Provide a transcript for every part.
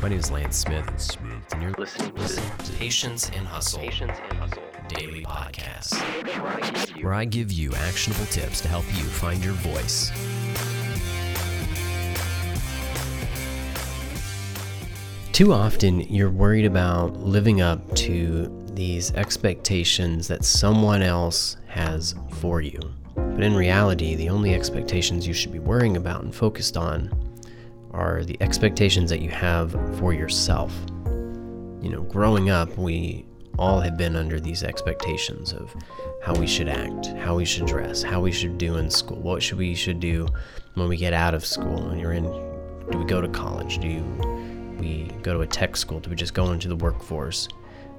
My name is Lance Smith, and you're listening to Patience and Hustle Daily Podcast, where I give you actionable tips to help you find your voice. Too often, you're worried about living up to these expectations that someone else has for you. But in reality, the only expectations you should be worrying about and focused on are the expectations that you have for yourself. You know, growing up, we all have been under these expectations of how we should act, how we should dress, how we should do in school, what should we should do when we get out of school, when you're in do we go to college? Do you, we go to a tech school? Do we just go into the workforce?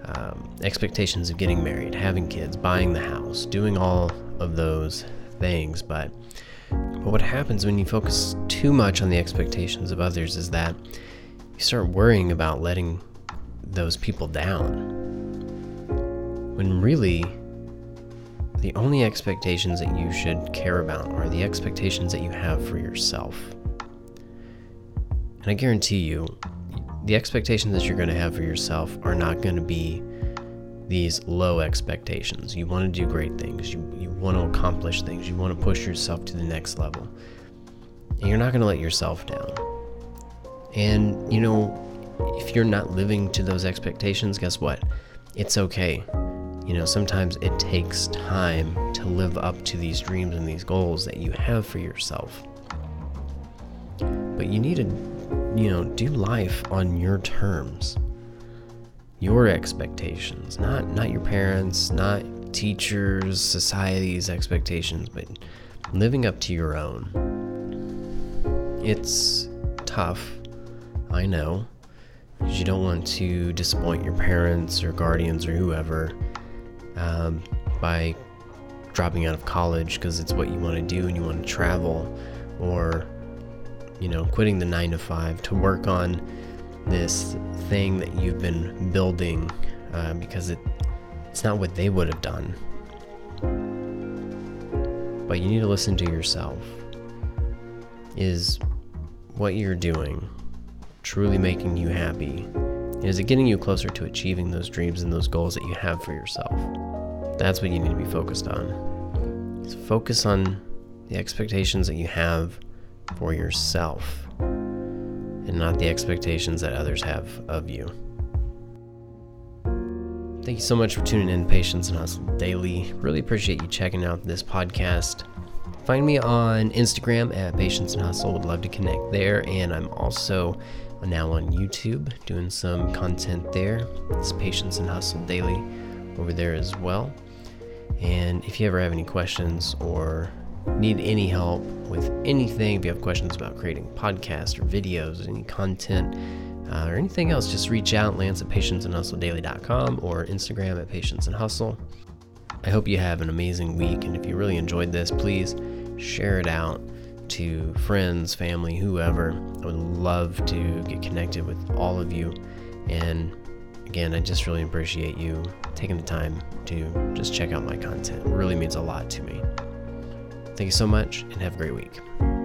Um, expectations of getting married, having kids, buying the house, doing all of those things. But, but what happens when you focus too much on the expectations of others is that you start worrying about letting those people down. When really, the only expectations that you should care about are the expectations that you have for yourself. And I guarantee you, the expectations that you're going to have for yourself are not going to be these low expectations. You want to do great things, you, you want to accomplish things, you want to push yourself to the next level. And you're not going to let yourself down. And, you know, if you're not living to those expectations, guess what? It's okay. You know, sometimes it takes time to live up to these dreams and these goals that you have for yourself. But you need to, you know, do life on your terms. Your expectations, not not your parents, not teachers, society's expectations, but living up to your own. It's tough, I know, because you don't want to disappoint your parents or guardians or whoever um, by dropping out of college because it's what you want to do and you want to travel, or you know, quitting the nine to five to work on this thing that you've been building uh, because it it's not what they would have done. But you need to listen to yourself. Is what you're doing truly making you happy? Is it getting you closer to achieving those dreams and those goals that you have for yourself? That's what you need to be focused on. Focus on the expectations that you have for yourself and not the expectations that others have of you. Thank you so much for tuning in Patience and Hustle Daily. Really appreciate you checking out this podcast. Find me on Instagram at Patience and Hustle. Would love to connect there. And I'm also now on YouTube doing some content there. It's Patience and Hustle Daily over there as well. And if you ever have any questions or need any help with anything, if you have questions about creating podcasts or videos, any content, uh, or anything else, just reach out, Lance at patienceandhustledaily.com or Instagram at patience and hustle. I hope you have an amazing week, and if you really enjoyed this, please share it out to friends, family, whoever. I would love to get connected with all of you. And again, I just really appreciate you taking the time to just check out my content. It really means a lot to me. Thank you so much and have a great week.